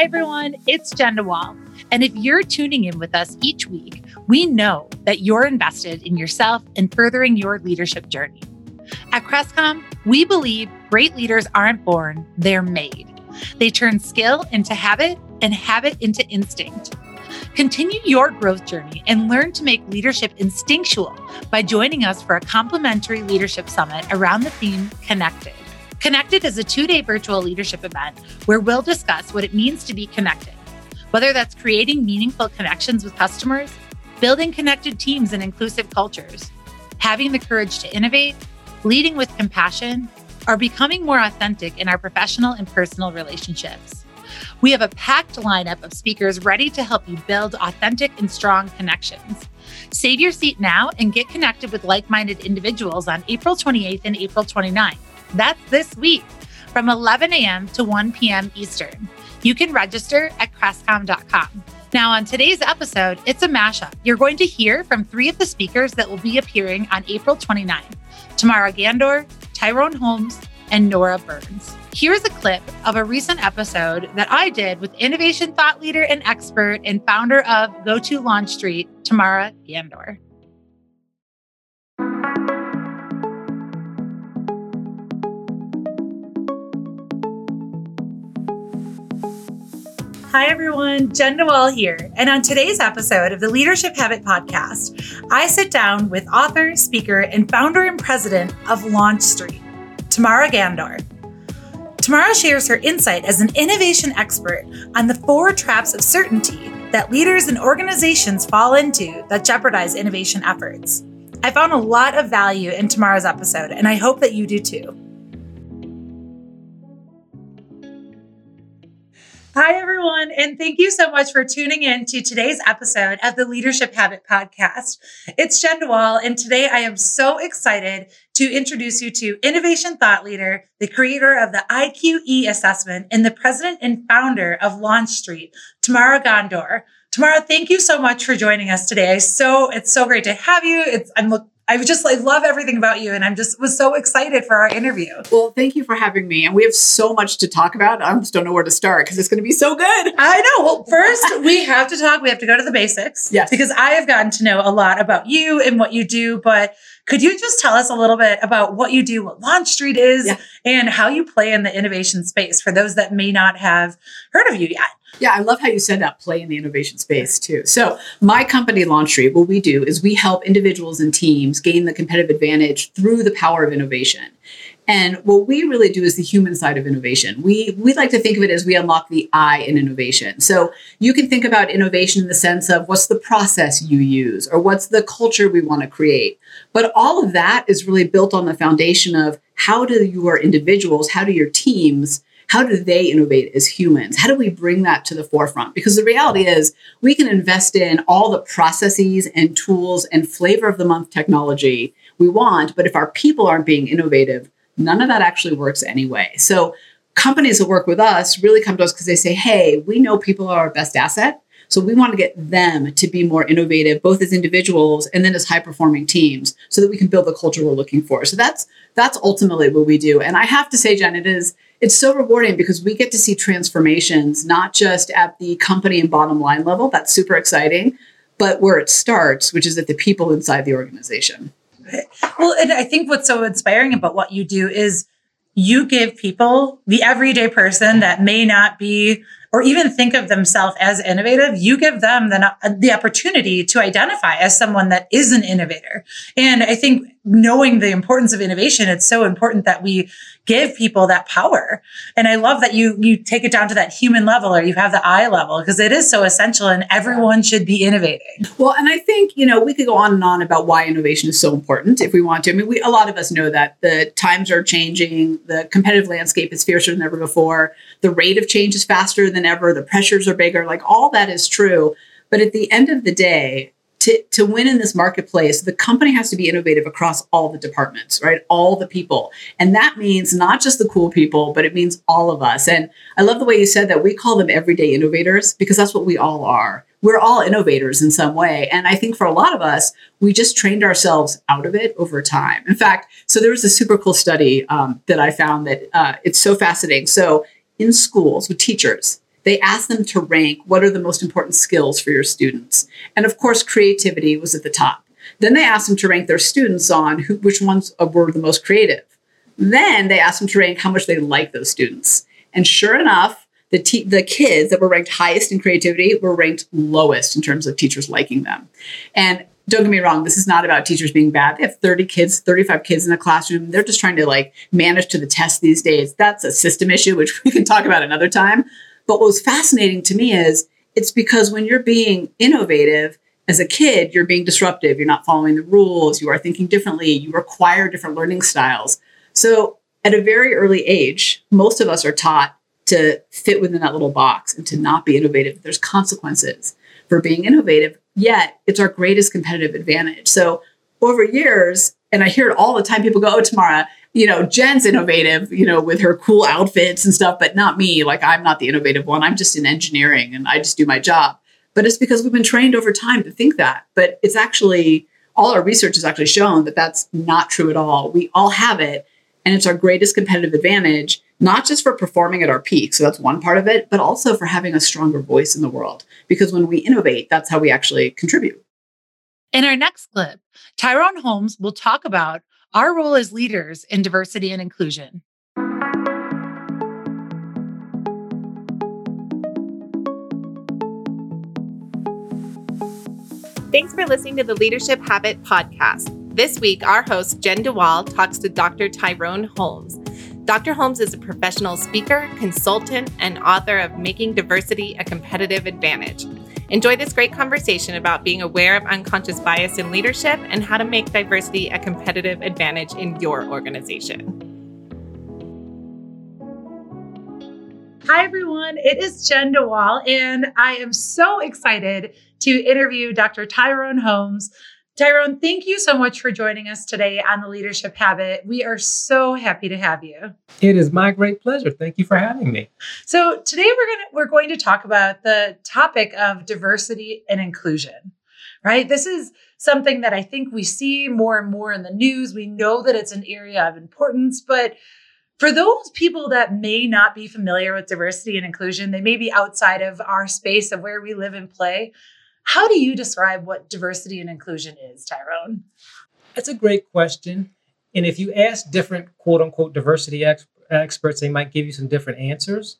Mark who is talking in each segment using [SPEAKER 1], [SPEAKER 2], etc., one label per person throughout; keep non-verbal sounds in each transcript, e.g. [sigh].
[SPEAKER 1] Hi, everyone. It's Jenn DeWall. And if you're tuning in with us each week, we know that you're invested in yourself and furthering your leadership journey. At Crestcom, we believe great leaders aren't born, they're made. They turn skill into habit and habit into instinct. Continue your growth journey and learn to make leadership instinctual by joining us for a complimentary leadership summit around the theme Connected. Connected is a two day virtual leadership event where we'll discuss what it means to be connected, whether that's creating meaningful connections with customers, building connected teams and inclusive cultures, having the courage to innovate, leading with compassion, or becoming more authentic in our professional and personal relationships. We have a packed lineup of speakers ready to help you build authentic and strong connections. Save your seat now and get connected with like minded individuals on April 28th and April 29th. That's this week from 11 a.m. to 1 p.m. Eastern. You can register at crestcom.com. Now, on today's episode, it's a mashup. You're going to hear from three of the speakers that will be appearing on April 29th Tamara Ghandour, Tyrone Holmes, and Nora Burns. Here's a clip of a recent episode that I did with innovation thought leader and expert and founder of Go to Launch Street, Tamara Ghandour. Hi, everyone. Jenn DeWall here. And on today's episode of the Leadership Habit Podcast, I sit down with author, speaker, and founder and president of Launch Street, Tamara Ghandour. Tamara shares her insight as an innovation expert on the four traps of certainty that leaders and organizations fall into that jeopardize innovation efforts. I found a lot of value in Tamara's episode, and I hope that you do too. Hi, everyone, and thank you so much for tuning in to today's episode of the Leadership Habit Podcast. It's Jenn DeWall, and today I am so excited to introduce you to innovation thought leader, the creator of the IQE assessment, and the president and founder of Launch Street, Tamara Ghandour. Tamara, thank you so much for joining us today. So it's so great to have you. It's I'm look I just like love everything about you, and I'm just was so excited for our interview.
[SPEAKER 2] Well, thank you for having me, and we have so much to talk about. I just don't know where to start because it's going to be so good.
[SPEAKER 1] I know. Well, first we have to talk. We have to go to the basics.
[SPEAKER 2] Yes.
[SPEAKER 1] Because I have gotten to know a lot about you and what you do, but could you just tell us a little bit about what you do, what Launch Street is,
[SPEAKER 2] Yeah.
[SPEAKER 1] and how you play in the innovation space for those that may not have heard of you yet?
[SPEAKER 2] Yeah, I love how you said that play in the innovation space too. So, my company, Launch Street, what we do is we help individuals and teams gain the competitive advantage through the power of innovation. And what we really do is the human side of innovation. We we like to think of it as we unlock the I in innovation. So you can think about innovation in the sense of what's the process you use or what's the culture we want to create. But all of that is really built on the foundation of how do your individuals, how do your teams how do they innovate as humans? How do we bring that to the forefront? Because the reality is, we can invest in all the processes and tools and flavor of the month technology we want, but if our people aren't being innovative, none of that actually works anyway. So, companies that work with us really come to us because they say, hey, we know people are our best asset. So we want to get them to be more innovative, both as individuals and then as high performing teams, so that we can build the culture we're looking for. So that's that's ultimately what we do. And I have to say, Jenn, it is it's so rewarding because we get to see transformations not just at the company and bottom line level. That's super exciting, but where it starts, which is at the people inside the organization.
[SPEAKER 1] Well, and I think what's so inspiring about what you do is you give people, the everyday person that may not be or even think of themselves as innovative, you give them the, the opportunity to identify as someone that is an innovator. And I think knowing the importance of innovation, it's so important that we give people that power. And I love that you you take it down to that human level or you have the eye level because it is so essential and everyone should be innovating.
[SPEAKER 2] Well, and I think, you know, we could go on and on about why innovation is so important if we want to. I mean, we a lot of us know that the times are changing, the competitive landscape is fiercer than ever before, the rate of change is faster than ever, the pressures are bigger, like all that is true. But at the end of the day, to, to win in this marketplace, the company has to be innovative across all the departments, right? All the people. And that means not just the cool people, but it means all of us. And I love the way you said that we call them everyday innovators because that's what we all are. We're all innovators in some way. And I think for a lot of us, we just trained ourselves out of it over time. In fact, so there was a super cool study um, that I found that uh, it's so fascinating. So in schools with teachers, they asked them to rank what are the most important skills for your students. And of course, creativity was at the top. Then they asked them to rank their students on who, which ones were the most creative. Then they asked them to rank how much they like those students. And sure enough, the, te- the kids that were ranked highest in creativity were ranked lowest in terms of teachers liking them. And don't get me wrong, this is not about teachers being bad. They have 30 kids, 35 kids in a classroom. They're just trying to like manage to the test these days. That's a system issue, which we can talk about another time. But what was fascinating to me is it's because when you're being innovative as a kid, you're being disruptive. You're not following the rules. You are thinking differently. You require different learning styles. So at a very early age, most of us are taught to fit within that little box and to not be innovative. There's consequences for being innovative, yet it's our greatest competitive advantage. So over years, and I hear it all the time, people go, Oh, Tamara, you know, Jenn's innovative, you know, with her cool outfits and stuff, but not me. Like I'm not the innovative one. I'm just in engineering and I just do my job. But it's because we've been trained over time to think that. But it's actually all our research has actually shown that that's not true at all. We all have it. And it's our greatest competitive advantage, not just for performing at our peak. So that's one part of it, but also for having a stronger voice in the world. Because when we innovate, that's how we actually contribute.
[SPEAKER 1] In our next clip, Tyrone Holmes will talk about our role as leaders in diversity and inclusion.
[SPEAKER 3] Thanks for listening to the Leadership Habit Podcast. This week, our host, Jenn DeWall, talks to Dr. Tyrone Holmes. Dr. Holmes is a professional speaker, consultant, and author of Making Diversity a Competitive Advantage. Enjoy this great conversation about being aware of unconscious bias in leadership and how to make diversity a competitive advantage in your organization.
[SPEAKER 1] Hi, everyone. It is Jenn DeWall, and I am so excited to interview Dr. Tyrone Holmes. Tyrone, thank you so much for joining us today on the Leadership Habit. We are so happy to have you.
[SPEAKER 4] It is my great pleasure. Thank you for having me.
[SPEAKER 1] So today we're going to we're going to talk about the topic of diversity and inclusion. Right? This is something that I think we see more and more in the news. We know that it's an area of importance, but for those people that may not be familiar with diversity and inclusion, they may be outside of our space of where we live and play. How do you describe what diversity and inclusion is, Tyrone?
[SPEAKER 4] That's a great question. And if you ask different quote unquote diversity ex- experts, they might give you some different answers.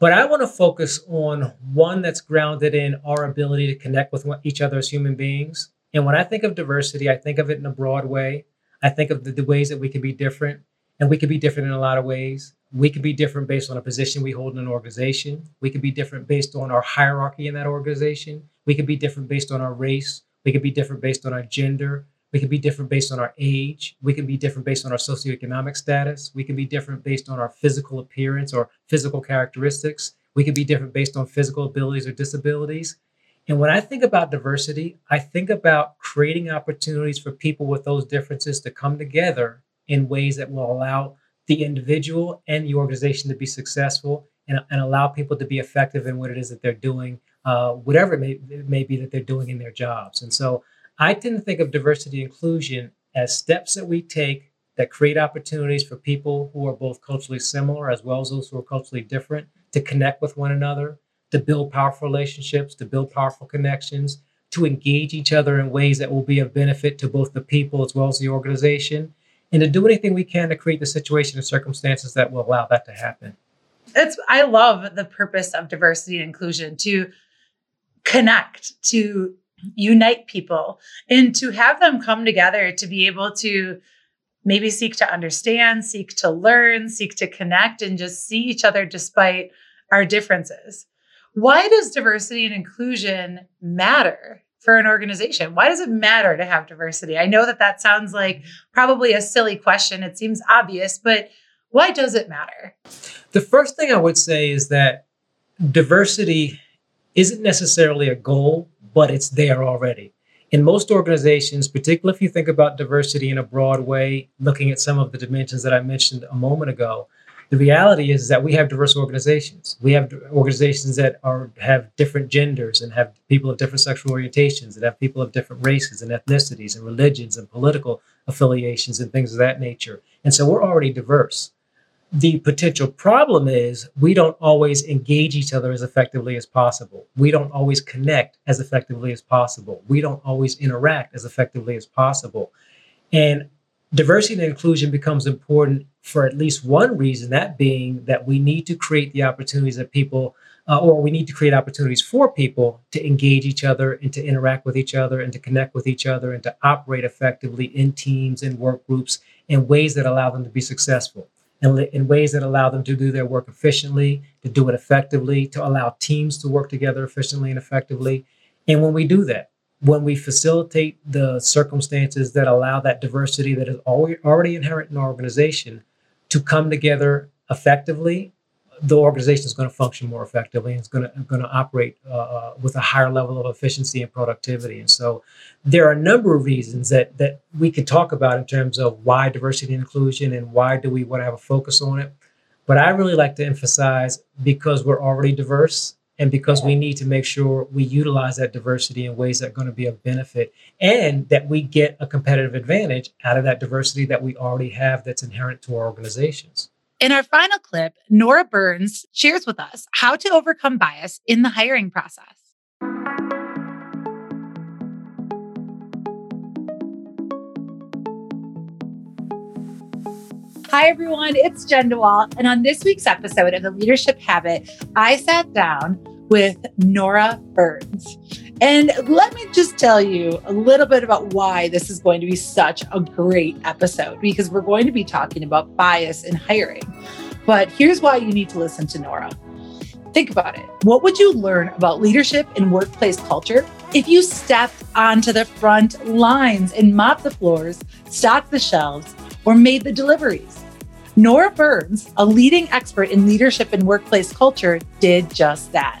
[SPEAKER 4] But I want to focus on one that's grounded in our ability to connect with each other as human beings. And when I think of diversity, I think of it in a broad way. I think of the, the ways that we can be different, and we can be different in a lot of ways. We can be different based on a position we hold in an organization. We can be different based on our hierarchy in that organization. We can be different based on our race. We can be different based on our gender. We can be different based on our age. We can be different based on our socioeconomic status. We can be different based on our physical appearance or physical characteristics. We can be different based on physical abilities or disabilities. And when I think about diversity, I think about creating opportunities for people with those differences to come together in ways that will allow the individual and the organization to be successful and, and allow people to be effective in what it is that they're doing, uh, whatever it may, it may be that they're doing in their jobs. And so I tend to think of diversity inclusion as steps that we take that create opportunities for people who are both culturally similar as well as those who are culturally different to connect with one another, to build powerful relationships, to build powerful connections, to engage each other in ways that will be of benefit to both the people as well as the organization, and to do anything we can to create the situation and circumstances that will allow that to happen.
[SPEAKER 1] It's I love the purpose of diversity and inclusion to connect, to unite people, and to have them come together to be able to maybe seek to understand, seek to learn, seek to connect, and just see each other despite our differences. Why does diversity and inclusion matter? For an organization? Why does it matter to have diversity? I know that that sounds like mm-hmm. probably a silly question. It seems obvious, but why does it matter?
[SPEAKER 4] The first thing I would say is that diversity isn't necessarily a goal, but it's there already. In most organizations, particularly if you think about diversity in a broad way, looking at some of the dimensions that I mentioned a moment ago, the reality is that we have diverse organizations. We have organizations that are have different genders and have people of different sexual orientations and have people of different races and ethnicities and religions and political affiliations and things of that nature. And so we're already diverse. the potential problem is we don't always engage each other as effectively as possible. We don't always connect as effectively as possible. We don't always interact as effectively as possible. And diversity and inclusion becomes important for at least one reason that being that we need to create the opportunities that people uh, or we need to create opportunities for people to engage each other and to interact with each other and to connect with each other and to operate effectively in teams and work groups in ways that allow them to be successful and in ways that allow them to do their work efficiently to do it effectively to allow teams to work together efficiently and effectively. And when we do that when we facilitate the circumstances that allow that diversity that is already inherent in our organization to come together effectively, the organization is going to function more effectively and it's going to, going to operate uh, uh, with a higher level of efficiency and productivity. And so there are a number of reasons that, that we could talk about in terms of why diversity and inclusion and why do we want to have a focus on it. But I really like to emphasize because we're already diverse and because we need to make sure we utilize that diversity in ways that are going to be of benefit and that we get a competitive advantage out of that diversity that we already have that's inherent to our organizations.
[SPEAKER 1] In our final clip, Nora Burns shares with us how to overcome bias in the hiring process. Hi, everyone. It's Jenn DeWall. And on this week's episode of The Leadership Habit, I sat down with Nora Burns. And let me just tell you a little bit about why this is going to be such a great episode, because we're going to be talking about bias in hiring. But here's why you need to listen to Nora. Think about it. What would you learn about leadership and workplace culture if you stepped onto the front lines and mopped the floors, stocked the shelves, or made the deliveries. Nora Burns, a leading expert in leadership and workplace culture, did just that.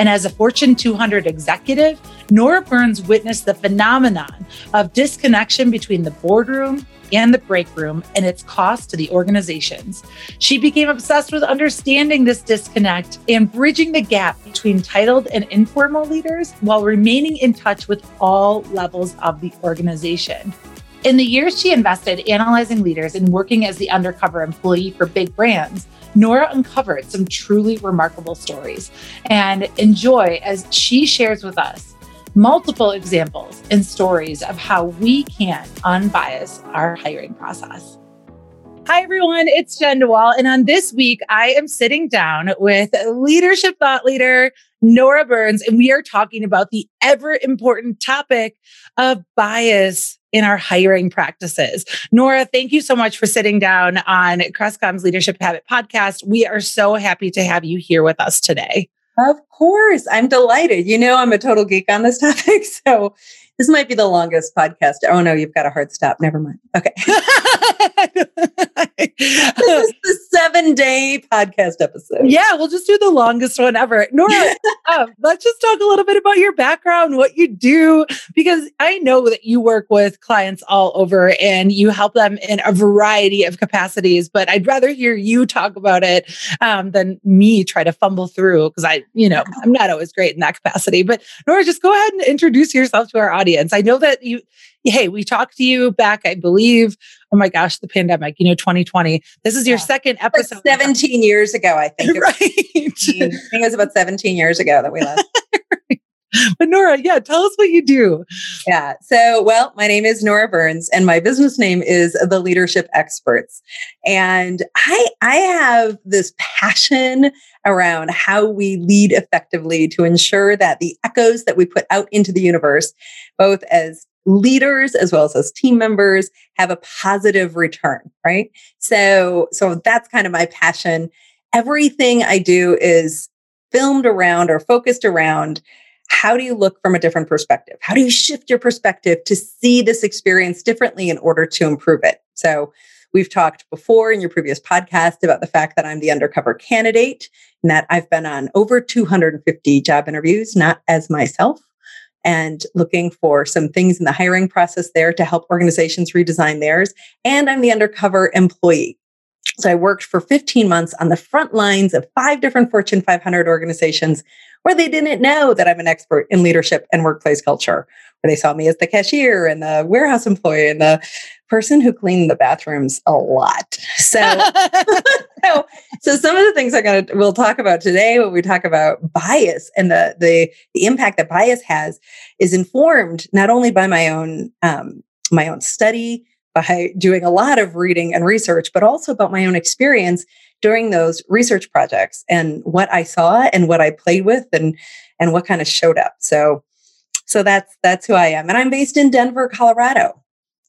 [SPEAKER 1] And as a Fortune 200 executive, Nora Burns witnessed the phenomenon of disconnection between the boardroom and the break room and its cost to the organizations. She became obsessed with understanding this disconnect and bridging the gap between titled and informal leaders while remaining in touch with all levels of the organization. In the years she invested analyzing leaders and working as the undercover employee for big brands, Nora uncovered some truly remarkable stories and enjoy as she shares with us multiple examples and stories of how we can unbias our hiring process. Hi, everyone. It's Jenn DeWall. And on this week, I am sitting down with leadership thought leader Nora Burns, and we are talking about the ever important topic of bias in our hiring practices. Nora, thank you so much for sitting down on Crestcom's Leadership Habit podcast. We are so happy to have you here with us today.
[SPEAKER 5] Of course. I'm delighted. You know, I'm a total geek on this [laughs] topic. So this might be the longest podcast. Oh no, you've got a hard stop. Never mind. Okay. [laughs] this is the seven day podcast episode.
[SPEAKER 1] Yeah, we'll just do the longest one ever. Nora, [laughs] um, let's just talk a little bit about your background, what you do, because I know that you work with clients all over and you help them in a variety of capacities, but I'd rather hear you talk about it um, than me try to fumble through because I, you know, [laughs] I'm not always great in that capacity. But Nora, just go ahead and introduce yourself to our audience. I know that you hey, we talked to you back, I believe. Oh my gosh, the pandemic, you know, 2020. This is your yeah. second episode.
[SPEAKER 5] Like 17 years ago, I think. [laughs]
[SPEAKER 1] right. I
[SPEAKER 5] think it was about 17 years ago that we left. [laughs] [laughs]
[SPEAKER 1] But Nora, yeah, tell us what you do.
[SPEAKER 5] Yeah. So, well, my name is Nora Burns and my business name is The Leadership Experts. And I I have this passion around how we lead effectively to ensure that the echoes that we put out into the universe, both as leaders as well as as team members have a positive return right so so that's kind of my passion everything i do is filmed around or focused around how do you look from a different perspective how do you shift your perspective to see this experience differently in order to improve it so We've talked before in your previous podcast about the fact that I'm the undercover candidate and that I've been on over 250 job interviews, not as myself, and looking for some things in the hiring process there to help organizations redesign theirs. And I'm the undercover employee. So I worked for 15 months on the front lines of five different Fortune 500 organizations where they didn't know that I'm an expert in leadership and workplace culture, where they saw me as the cashier and the warehouse employee and the person who cleaned the bathrooms a lot. So, [laughs] so, so some of the things I'm to we'll talk about today when we talk about bias and the the the impact that bias has is informed not only by my own um, my own study by doing a lot of reading and research, but also about my own experience during those research projects and what I saw and what I played with and and what kind of showed up. So so that's that's who I am. And I'm based in Denver, Colorado.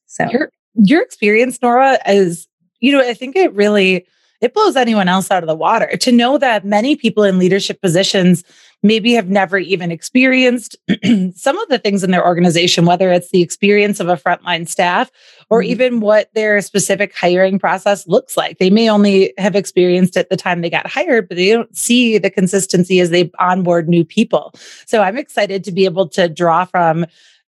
[SPEAKER 5] So
[SPEAKER 1] your your experience, Nora, is you know, I think it really it blows anyone else out of the water to know that many people in leadership positions maybe have never even experienced [clears throat] some of the things in their organization, whether it's the experience of a frontline staff or mm-hmm. even what their specific hiring process looks like. They may only have experienced it the time they got hired, but they don't see the consistency as they onboard new people. So I'm excited to be able to draw from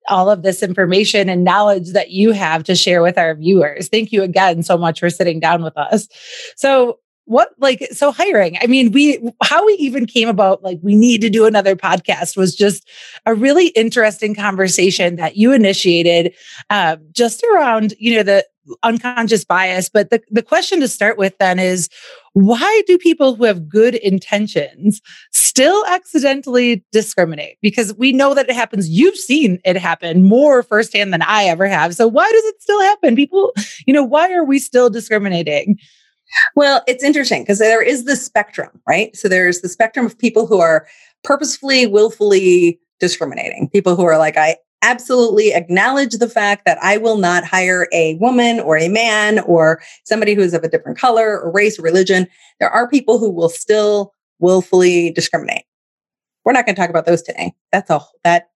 [SPEAKER 1] all of this information and knowledge that you have to share with our viewers. Thank you again so much for sitting down with us. So, what like so hiring i mean we how we even came about like we need to do another podcast was just a really interesting conversation that you initiated uh, just around you know the unconscious bias but the, the question to start with then is why do people who have good intentions still accidentally discriminate? Because we know that it happens. You've seen it happen more firsthand than i ever have. So why does it still happen? People you know why are we still discriminating
[SPEAKER 5] well, it's interesting because there is the spectrum, right? So there's the spectrum of people who are purposefully, willfully discriminating, people who are like, I absolutely acknowledge the fact that I will not hire a woman or a man or somebody who is of a different color or race or religion. There are people who will still willfully discriminate. We're not going to talk about those today. That's a that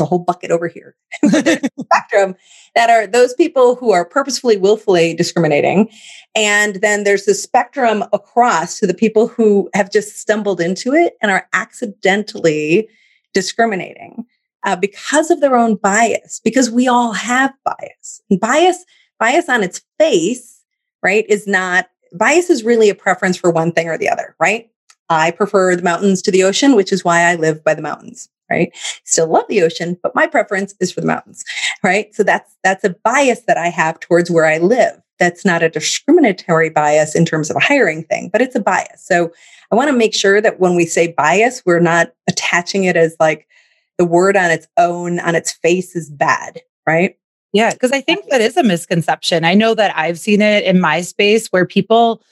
[SPEAKER 5] a whole bucket over here. [laughs] spectrum that are those people who are purposefully, willfully discriminating. And then there's the spectrum across to the people who have just stumbled into it and are accidentally discriminating uh, because of their own bias, because we all have bias. And bias, bias on its face, right, is not bias is really a preference for one thing or the other, right? I prefer the mountains to the ocean, which is why I live by the mountains right? Still love the ocean but my preference is for the mountains right? So that's that's a bias that i have towards where i live. That's not a discriminatory bias in terms of a hiring thing but it's a bias. So i want to make sure that when we say bias we're not attaching it as like the word on its own on its face is bad right?
[SPEAKER 1] Yeah because i think that is a misconception. I know that i've seen it in my space where people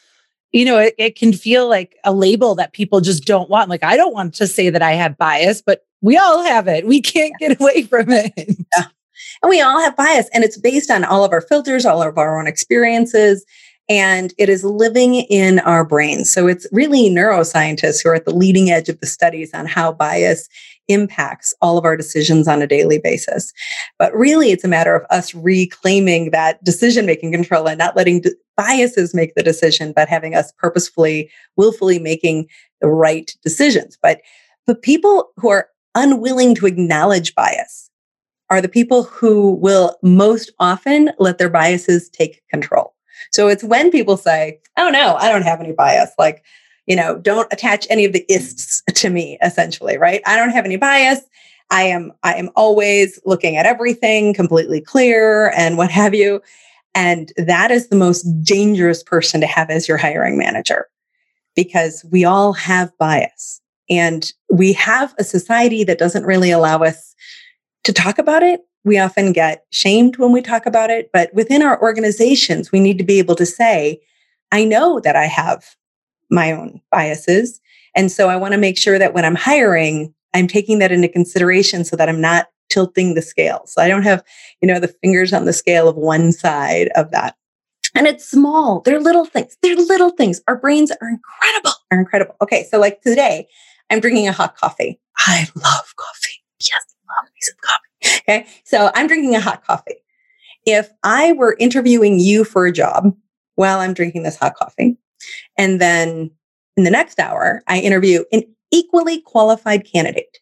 [SPEAKER 1] you know, it, it, can feel like a label that people just don't want. Like, I don't want to say that I have bias, but we all have it. We can't get away from it. Yeah.
[SPEAKER 5] And we all have bias, and it's based on all of our filters, all of our own experiences, and it is living in our brains. So it's really neuroscientists who are at the leading edge of the studies on how bias impacts all of our decisions on a daily basis. But really, it's a matter of us reclaiming that decision making control and not letting biases make the decision, but having us purposefully, willfully making the right decisions. But but people who are unwilling to acknowledge bias are the people who will most often let their biases take control. So it's when people say, oh no, I don't have any bias. Like, you know, don't attach any of the ists to me, essentially, right? I don't have any bias. I am, I am always looking at everything completely clear and what have you. And that is the most dangerous person to have as your hiring manager because we all have bias. And we have a society that doesn't really allow us to talk about it. We often get shamed when we talk about it. But within our organizations, we need to be able to say, I know that I have my own biases. And so I want to make sure that when I'm hiring, I'm taking that into consideration so that I'm not tilting the scale. So I don't have, you know, the fingers on the scale of one side of that. And it's small. They're little things. They're little things. Our brains are incredible. Are incredible. Okay. So like today, I'm drinking a hot coffee. I love coffee. Yes, I love me some coffee. Okay. So I'm drinking a hot coffee. If I were interviewing you for a job while I'm drinking this hot coffee, and then in the next hour, I interview an equally qualified candidate,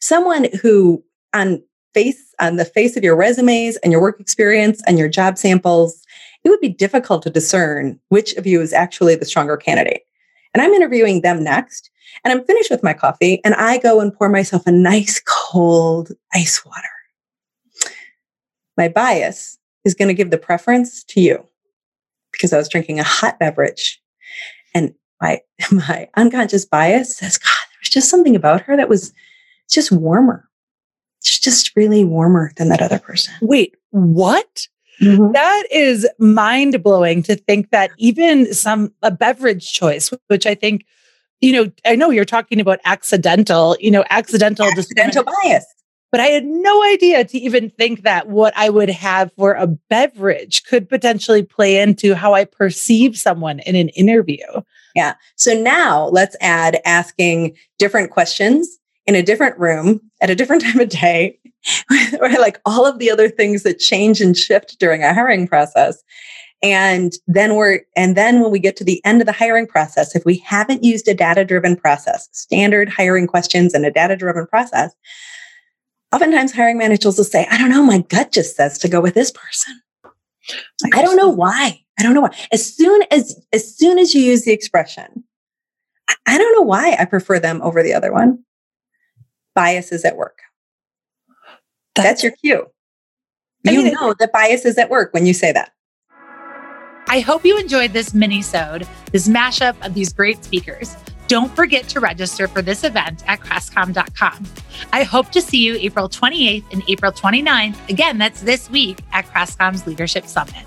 [SPEAKER 5] someone who on face on the face of your resumes and your work experience and your job samples it would be difficult to discern which of you is actually the stronger candidate. And I'm interviewing them next. And I'm finished with my coffee and I go and pour myself a nice cold ice water. My bias is going to give the preference to you because I was drinking a hot beverage. My, [laughs] my unconscious bias says, God, there was just something about her that was just warmer. It's just really warmer than that other person.
[SPEAKER 1] Wait, what? Mm-hmm. That is mind blowing to think that even some a beverage choice, which I think, you know, I know you're talking about accidental, you know, accidental,
[SPEAKER 5] accidental bias.
[SPEAKER 1] But I had no idea to even think that what I would have for a beverage could potentially play into how I perceive someone in an interview.
[SPEAKER 5] Yeah. So now let's add asking different questions in a different room at a different [laughs] time of day, [laughs] or like all of the other things that change and shift during a hiring process. And then we're, and then when we get to the end of the hiring process, if we haven't used a data driven process, standard hiring questions and a data driven process, oftentimes hiring managers will say, I don't know, my gut just says to go with this person. I don't know why. I don't know why. As soon as as soon as you use the expression, I don't know why I prefer them over the other one. Bias is at work. That's, That's your cue. I you mean, know that bias is at work when you say that.
[SPEAKER 1] I hope you enjoyed this mini-sode, this mashup of these great speakers. Don't forget to register for this event at crestcom.com. I hope to see you April 28th and April 29th. Again, that's this week at Crestcom's Leadership Summit.